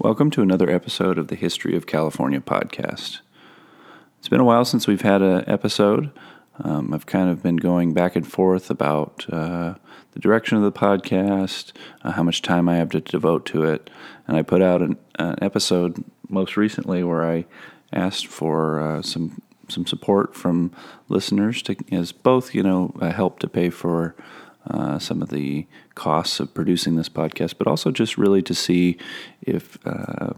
Welcome to another episode of the History of California podcast. It's been a while since we've had an episode. Um, I've kind of been going back and forth about uh, the direction of the podcast, uh, how much time I have to devote to it, and I put out an, an episode most recently where I asked for uh, some some support from listeners to as both you know help to pay for uh, some of the costs of producing this podcast, but also just really to see if uh,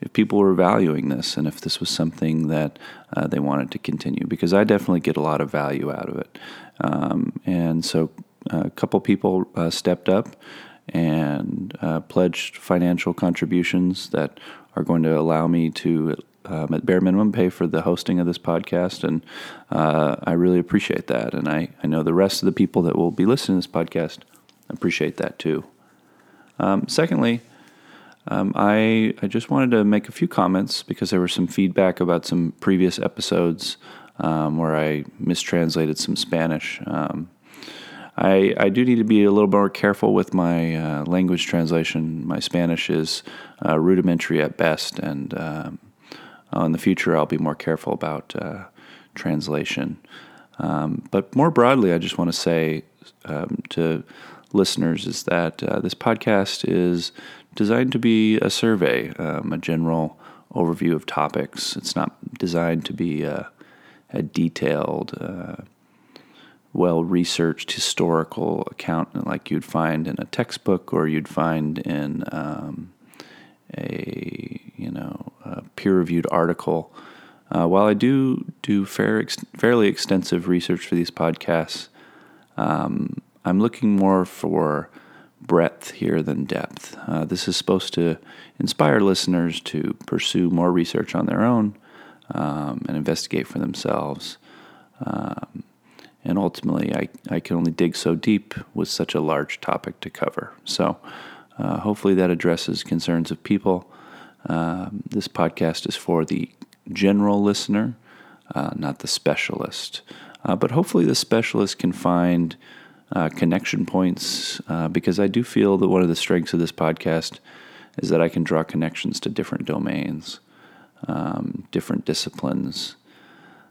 if people were valuing this and if this was something that uh, they wanted to continue. Because I definitely get a lot of value out of it, um, and so uh, a couple people uh, stepped up and pledged financial contributions that are going to allow me to um, at bare minimum pay for the hosting of this podcast, and uh, I really appreciate that. And I, I know the rest of the people that will be listening to this podcast appreciate that too. Um, secondly, um, I I just wanted to make a few comments because there was some feedback about some previous episodes um, where I mistranslated some Spanish. Um, I, I do need to be a little more careful with my uh, language translation. My Spanish is uh, rudimentary at best, and um, in the future, I'll be more careful about uh, translation. Um, but more broadly, I just want to say um, to listeners is that uh, this podcast is designed to be a survey, um, a general overview of topics. It's not designed to be a, a detailed, uh, well researched historical account like you'd find in a textbook or you'd find in um, a you know a peer-reviewed article. Uh, while I do do fair, ex- fairly extensive research for these podcasts, um, I'm looking more for breadth here than depth. Uh, this is supposed to inspire listeners to pursue more research on their own um, and investigate for themselves. Um, and ultimately, I, I can only dig so deep with such a large topic to cover. So, uh, hopefully, that addresses concerns of people. Um, this podcast is for the general listener, uh, not the specialist. Uh, but hopefully, the specialist can find uh, connection points uh, because I do feel that one of the strengths of this podcast is that I can draw connections to different domains, um, different disciplines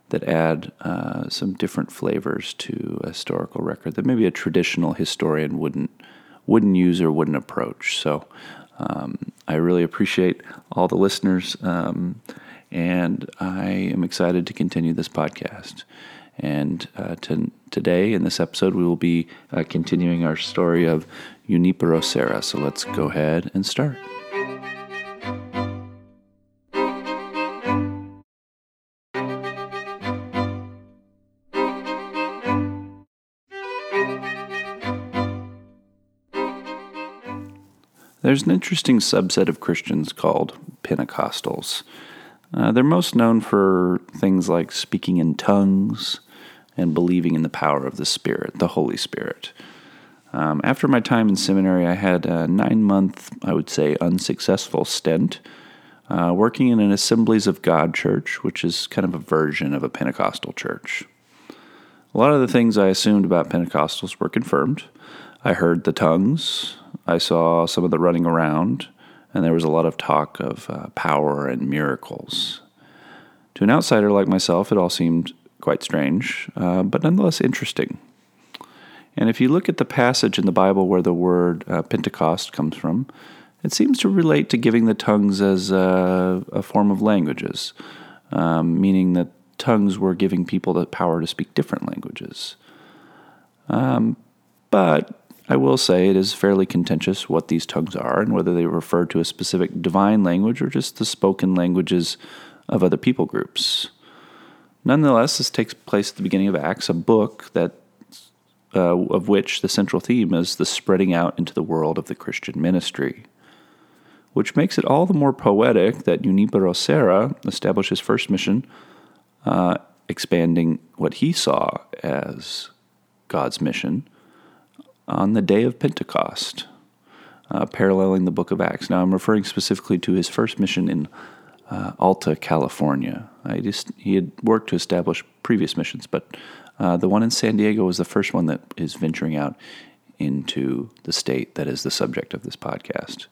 that add uh, some different flavors to a historical record that maybe a traditional historian wouldn't wouldn't use or wouldn't approach. So um, I really appreciate all the listeners, um, and I am excited to continue this podcast. And uh, to, today, in this episode, we will be uh, continuing our story of Junipero Serra. So let's go ahead and start. There's an interesting subset of Christians called Pentecostals. Uh, they're most known for things like speaking in tongues and believing in the power of the Spirit, the Holy Spirit. Um, after my time in seminary, I had a nine month, I would say, unsuccessful stint uh, working in an Assemblies of God church, which is kind of a version of a Pentecostal church. A lot of the things I assumed about Pentecostals were confirmed. I heard the tongues, I saw some of the running around, and there was a lot of talk of uh, power and miracles. To an outsider like myself, it all seemed quite strange, uh, but nonetheless interesting. And if you look at the passage in the Bible where the word uh, Pentecost comes from, it seems to relate to giving the tongues as a, a form of languages, um, meaning that tongues were giving people the power to speak different languages. Um, but I will say it is fairly contentious what these tongues are and whether they refer to a specific divine language or just the spoken languages of other people groups. Nonetheless, this takes place at the beginning of Acts, a book that uh, of which the central theme is the spreading out into the world of the Christian ministry, which makes it all the more poetic that Junipero Serra established his first mission, uh, expanding what he saw as God's mission on the day of Pentecost, uh, paralleling the book of Acts. Now, I'm referring specifically to his first mission in uh, Alta, California. I Just, he had worked to establish previous missions, but uh, the one in San Diego was the first one that is venturing out into the state that is the subject of this podcast.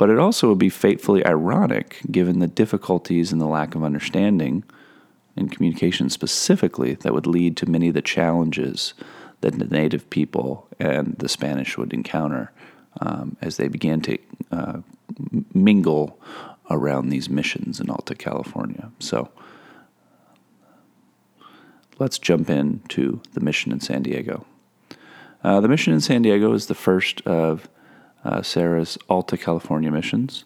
but it also would be fatefully ironic given the difficulties and the lack of understanding in communication specifically that would lead to many of the challenges that the native people and the Spanish would encounter um, as they began to uh, mingle around these missions in Alta California. So let's jump into the mission in San Diego. Uh, the mission in San Diego is the first of uh, Serra's Alta California missions.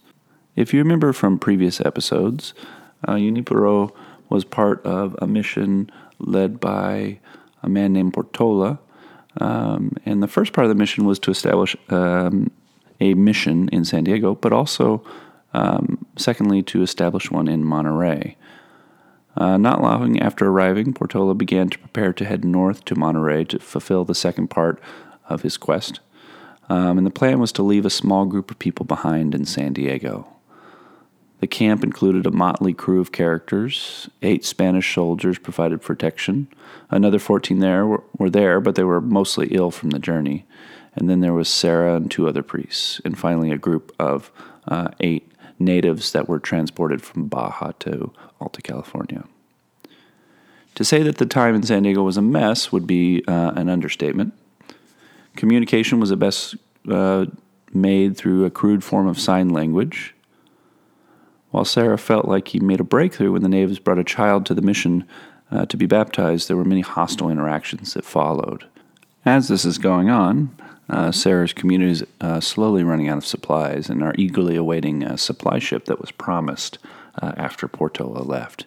If you remember from previous episodes, uh, Junipero was part of a mission led by a man named Portola. Um, and the first part of the mission was to establish um, a mission in San Diego, but also, um, secondly, to establish one in Monterey. Uh, not long after arriving, Portola began to prepare to head north to Monterey to fulfill the second part of his quest. Um, and the plan was to leave a small group of people behind in San Diego. The camp included a motley crew of characters. Eight Spanish soldiers provided protection. Another 14 there were, were there, but they were mostly ill from the journey. And then there was Serra and two other priests. And finally, a group of uh, eight natives that were transported from Baja to Alta California. To say that the time in San Diego was a mess would be uh, an understatement. Communication was at best uh, made through a crude form of sign language. While Serra felt like he made a breakthrough when the natives brought a child to the mission uh, to be baptized, there were many hostile interactions that followed. As this is going on, uh, Serra's community is uh, slowly running out of supplies and are eagerly awaiting a supply ship that was promised uh, after Portola left.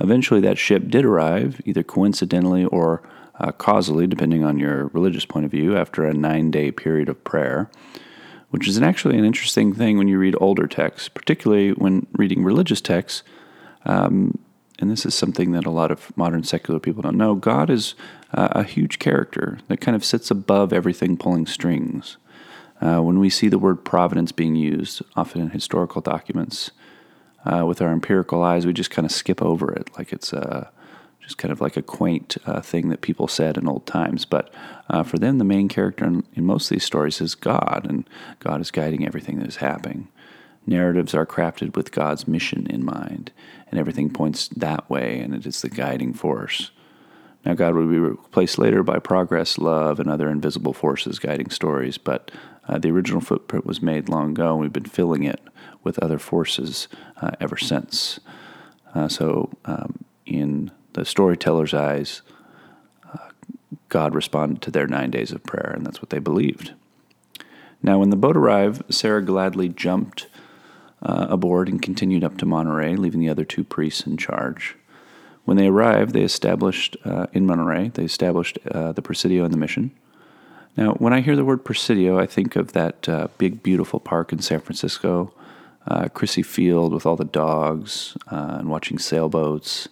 Eventually, that ship did arrive, either coincidentally or uh, causally, depending on your religious point of view, after a nine day period of prayer, which is an actually an interesting thing when you read older texts, particularly when reading religious texts. Um, and this is something that a lot of modern secular people don't know, God is uh, a huge character that kind of sits above everything pulling strings. Uh, when we see the word providence being used, often in historical documents, uh, with our empirical eyes, we just kind of skip over it like it's uh, just kind of like a quaint uh, thing that people said in old times. But uh, for them, the main character in, in most of these stories is God, and God is guiding everything that is happening. Narratives are crafted with God's mission in mind, and everything points that way, and it is the guiding force. Now, God will be replaced later by progress, love, and other invisible forces guiding stories, but uh, the original footprint was made long ago, and we've been filling it with other forces uh, ever since. Uh, so, um, in the storyteller's eyes, uh, God responded to their nine days of prayer, and that's what they believed. Now, when the boat arrived, Serra gladly jumped uh, aboard and continued up to Monterey, leaving the other two priests in charge. When they arrived, they established uh, in Monterey, they established uh, the Presidio and the mission. Now, when I hear the word Presidio, I think of that uh, big, beautiful park in San Francisco, uh, Crissy Field with all the dogs and watching sailboats,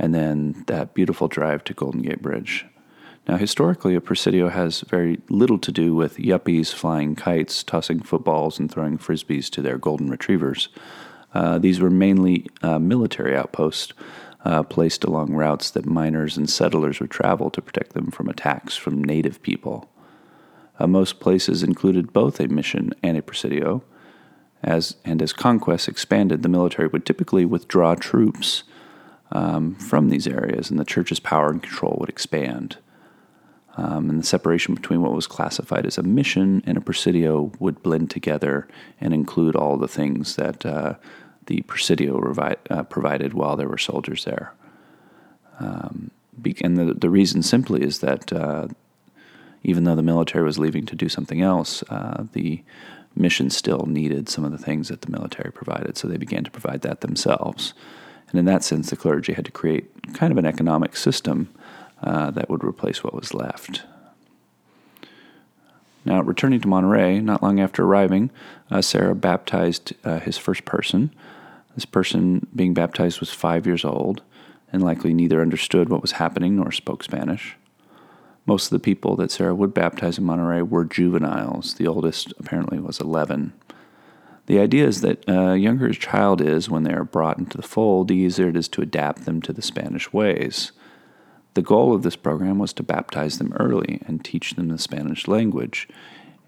and then that beautiful drive to Golden Gate Bridge. Now, historically, a Presidio has very little to do with yuppies flying kites, tossing footballs, and throwing frisbees to their golden retrievers. Uh, these were mainly uh, military outposts uh, placed along routes that miners and settlers would travel to protect them from attacks from native people. Uh, most places included both a mission and a Presidio. As, and as conquests expanded, the military would typically withdraw troops um, from these areas, and the church's power and control would expand. Um, and the separation between what was classified as a mission and a presidio would blend together and include all the things that uh, the presidio revi- uh, provided while there were soldiers there. Um, and the, the reason simply is that uh, even though the military was leaving to do something else, uh, the mission still needed some of the things that the military provided, so they began to provide that themselves. And in that sense, the clergy had to create kind of an economic system uh, that would replace what was left. Now, returning to Monterey, not long after arriving, uh, Serra baptized uh, his first person. This person being baptized was five years old and likely neither understood what was happening nor spoke Spanish. Most of the people that Serra would baptize in Monterey were juveniles. The oldest apparently was 11. The idea is that uh, younger child is when they are brought into the fold, the easier it is to adapt them to the Spanish ways. The goal of this program was to baptize them early and teach them the Spanish language.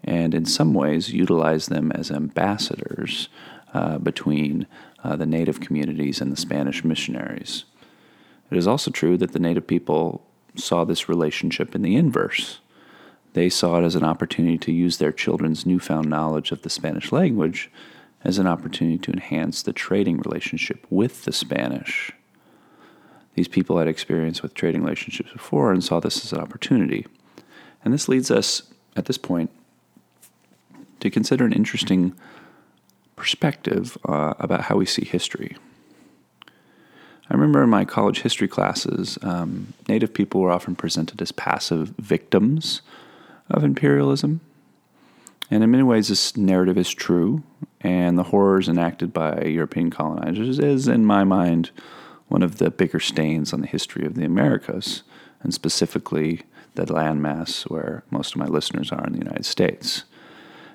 and in some ways utilize them as ambassadors uh, between uh, the native communities and the Spanish missionaries. It is also true that the native people saw this relationship in the inverse. They saw it as an opportunity to use their children's newfound knowledge of the Spanish language as an opportunity to enhance the trading relationship with the Spanish. These people had experience with trading relationships before and saw this as an opportunity. And this leads us, at this point, to consider an interesting perspective uh, about how we see history. I remember in my college history classes, um, Native people were often presented as passive victims of imperialism. And in many ways, this narrative is true, and the horrors enacted by European colonizers is, in my mind, one of the bigger stains on the history of the Americas, and specifically the landmass where most of my listeners are in the United States.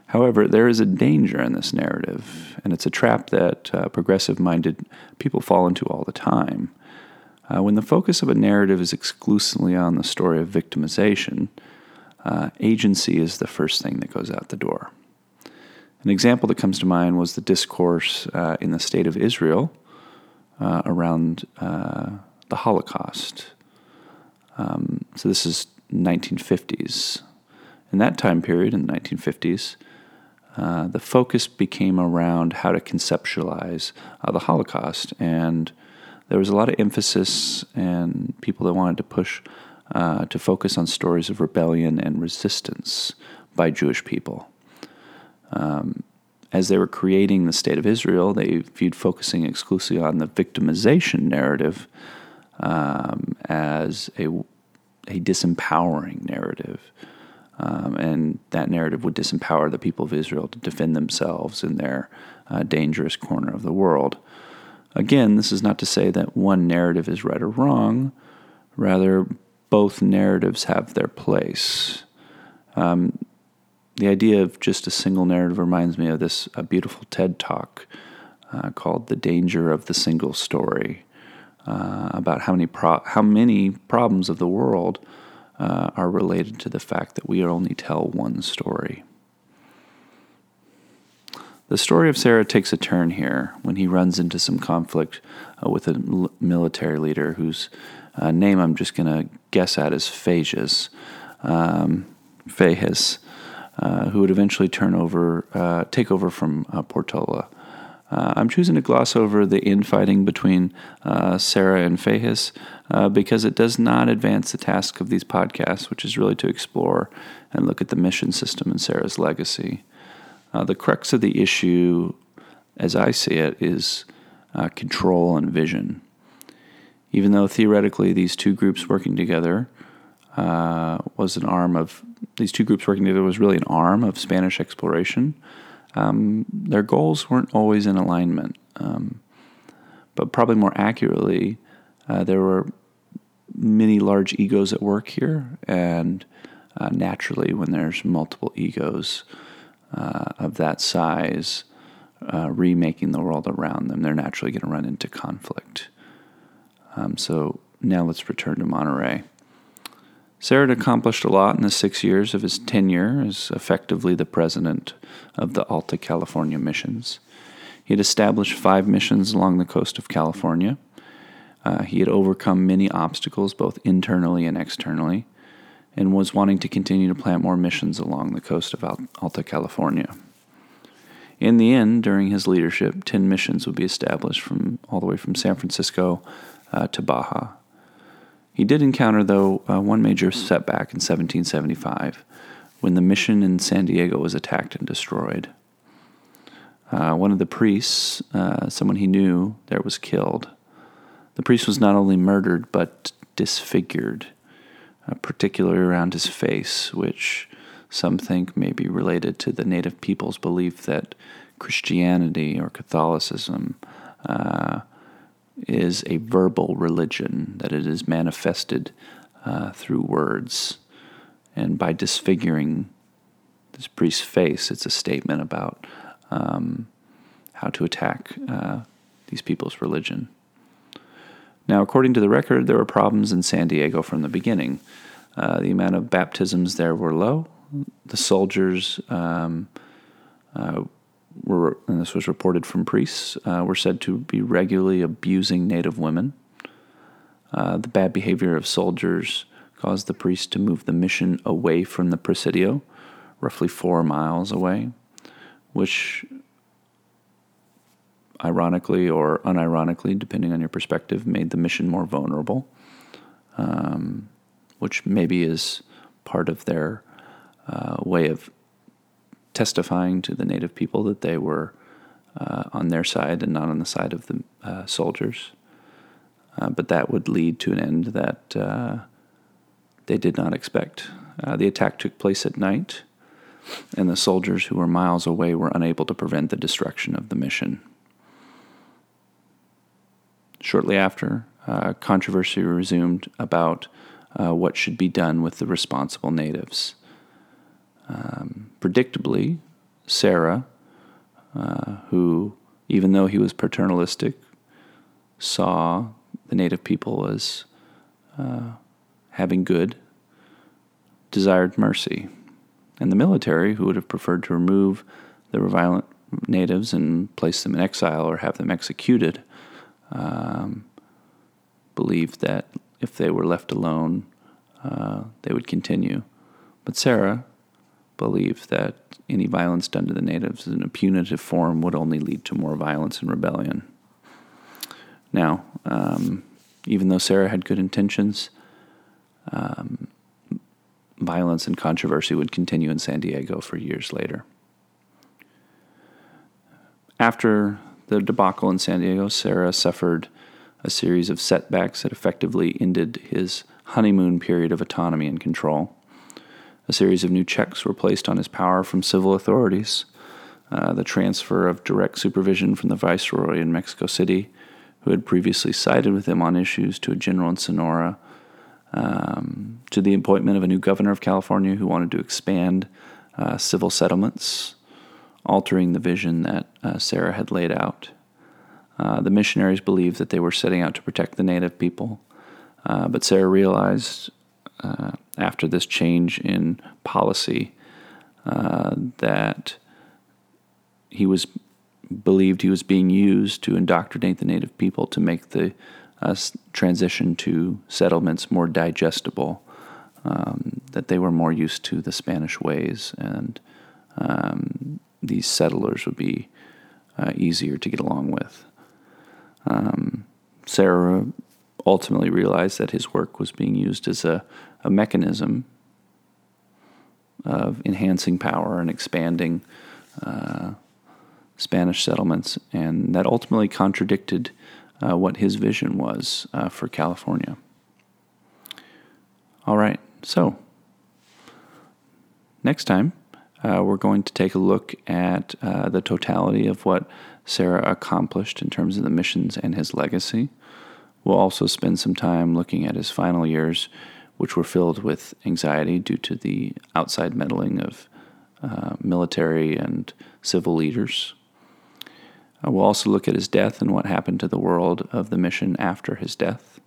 However, there is a danger in this narrative, and it's a trap that uh, progressive minded people fall into all the time. Uh, when the focus of a narrative is exclusively on the story of victimization, uh, agency is the first thing that goes out the door. An example that comes to mind was the discourse uh, in the state of Israel uh, around uh, the Holocaust. Um, so this is 1950s. In that time period, in the 1950s, uh, the focus became around how to conceptualize uh, the Holocaust, and there was a lot of emphasis and people that wanted to push uh, to focus on stories of rebellion and resistance by Jewish people. Um, as they were creating the state of Israel, they viewed focusing exclusively on the victimization narrative um, as a, a disempowering narrative. Um, and that narrative would disempower the people of Israel to defend themselves in their uh, dangerous corner of the world. Again, this is not to say that one narrative is right or wrong, rather, both narratives have their place. Um, the idea of just a single narrative reminds me of this a beautiful TED talk uh, called "The Danger of the Single Story," uh, about how many pro- how many problems of the world uh, are related to the fact that we only tell one story. The story of Serra takes a turn here when he runs into some conflict uh, with a military leader whose uh, name I'm just going to guess at is Fages. Um, uh, who would eventually turn over, uh, take over from uh, Portola. Uh, I'm choosing to gloss over the infighting between uh, Serra and Fages because it does not advance the task of these podcasts, which is really to explore and look at the mission system and Serra's legacy. the crux of the issue, as I see it, is control and vision. Even though theoretically these two groups working together uh, was an arm of these two groups working together was really an arm of Spanish exploration. Um, their goals weren't always in alignment, um, but probably more accurately, uh, there were many large egos at work here, and uh, naturally, when there's multiple egos uh, of that size, uh, remaking the world around them, they're naturally going to run into conflict. Um, so now let's return to Monterey. Serra accomplished a lot in the six years of his tenure as effectively the president of the Alta California missions. He had established five missions along the coast of California. Uh, he had overcome many obstacles, both internally and externally, and was wanting to continue to plant more missions along the coast of Alta California. In the end, during his leadership, 10 missions would be established from all the way from San Francisco uh, to Baja. He did encounter, though, uh, one major setback in 1775 when the mission in San Diego was attacked and destroyed. Uh, one of the priests, uh, someone he knew there, was killed. The priest was not only murdered but disfigured, uh, particularly around his face, which some think may be related to the native people's belief that Christianity or Catholicism uh, is a verbal religion, that it is manifested uh, through words. And by disfiguring this priest's face, it's a statement about um, how to attack uh, these people's religion. Now, according to the record, there were problems in San Diego from the beginning. Uh, the amount of baptisms there were low, the soldiers um, uh, were, and this was reported from priests, uh, were said to be regularly abusing Native women. Uh, the bad behavior of soldiers caused the priests to move the mission away from the Presidio, roughly four miles away, which ironically or unironically, depending on your perspective, made the mission more vulnerable, um, which maybe is part of their uh, way of testifying to the native people that they were uh, on their side and not on the side of the uh, soldiers. Uh, but that would lead to an end that uh, they did not expect. Uh, the attack took place at night, and the soldiers who were miles away were unable to prevent the destruction of the mission. Shortly after, uh, controversy resumed about what should be done with the responsible natives. Um, predictably, Serra, uh, who, even though he was paternalistic, saw the native people as uh, having good, desired mercy. And the military, who would have preferred to remove the violent natives and place them in exile or have them executed, um, believed that if they were left alone, uh, they would continue. But Serra believed that any violence done to the natives in a punitive form would only lead to more violence and rebellion. Now, um, even though Serra had good intentions, um, violence and controversy would continue in San Diego for years later. After the debacle in San Diego, Serra suffered a series of setbacks that effectively ended his honeymoon period of autonomy and control. A series of new checks were placed on his power from civil authorities. Uh, the transfer of direct supervision from the viceroy in Mexico City, who had previously sided with him on issues, to a general in Sonora, um, to the appointment of a new governor of California who wanted to expand uh, civil settlements, altering the vision that uh, Serra had laid out. Uh, the missionaries believed that they were setting out to protect the native people, uh, but Serra realized uh, after this change in policy uh, that he was believed he was being used to indoctrinate the native people to make the uh, transition to settlements more digestible, um, that they were more used to the Spanish ways, and um, these settlers would be uh, easier to get along with. Um, Serra ultimately realized that his work was being used as a, a mechanism of enhancing power and expanding uh, Spanish settlements, and that ultimately contradicted uh, what his vision was uh, for California. All right, so next time uh, we're going to take a look at uh, the totality of what Serra accomplished in terms of the missions and his legacy. We'll also spend some time looking at his final years, which were filled with anxiety due to the outside meddling of uh, military and civil leaders. Uh, we'll also look at his death and what happened to the world of the mission after his death.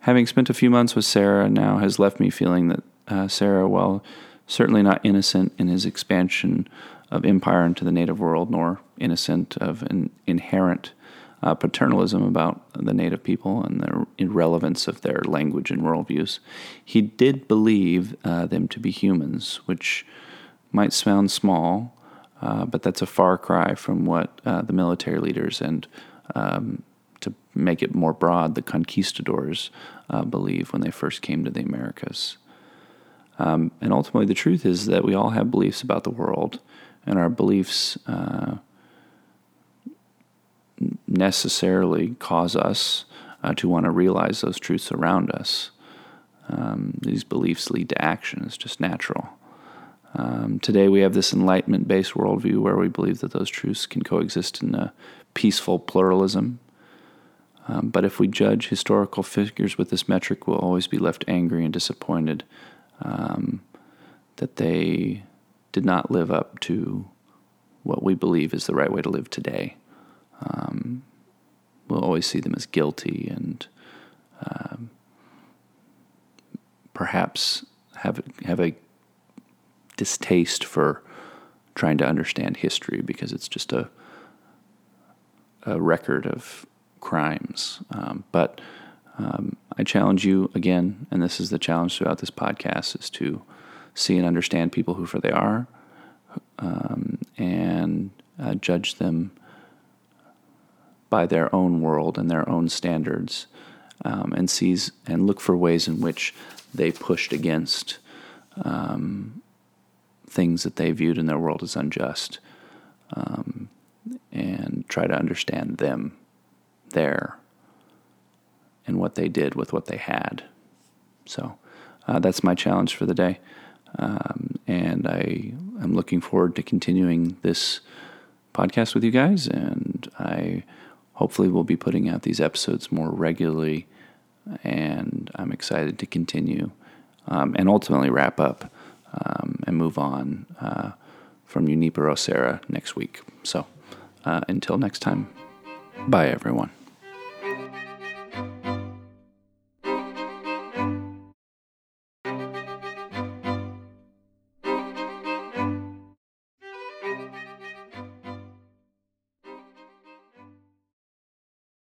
Having spent a few months with Serra now has left me feeling that uh, Serra, while certainly not innocent in his expansion of empire into the native world, nor innocent of an inherent uh, paternalism about the native people and the irrelevance of their language and worldviews. He did believe uh, them to be humans, which might sound small, uh, but that's a far cry from what uh, the military leaders and, um, to make it more broad, the conquistadors uh, believe when they first came to the Americas. Um, and ultimately, the truth is that we all have beliefs about the world, and our beliefs uh, necessarily cause us uh, to want to realize those truths around us. Um, these beliefs lead to action, it's just natural. Um, today, we have this enlightenment based worldview where we believe that those truths can coexist in a peaceful pluralism. Um, but if we judge historical figures with this metric, we'll always be left angry and disappointed um, that they did not live up to what we believe is the right way to live today. Um, we'll always see them as guilty and um, perhaps have have a distaste for trying to understand history because it's just a a record of crimes. Um, but um, I challenge you again, and this is the challenge throughout this podcast, is to see and understand people who for they are, um, and uh, judge them by their own world and their own standards, um, and seize and look for ways in which they pushed against um, things that they viewed in their world as unjust, um, and try to understand them there and what they did with what they had. So uh, that's my challenge for the day. Um, and I am looking forward to continuing this podcast with you guys. And I hopefully we'll be putting out these episodes more regularly. And I'm excited to continue um, and ultimately wrap up um, and move on uh, from Junipero Serra next week. So uh, until next time, bye everyone.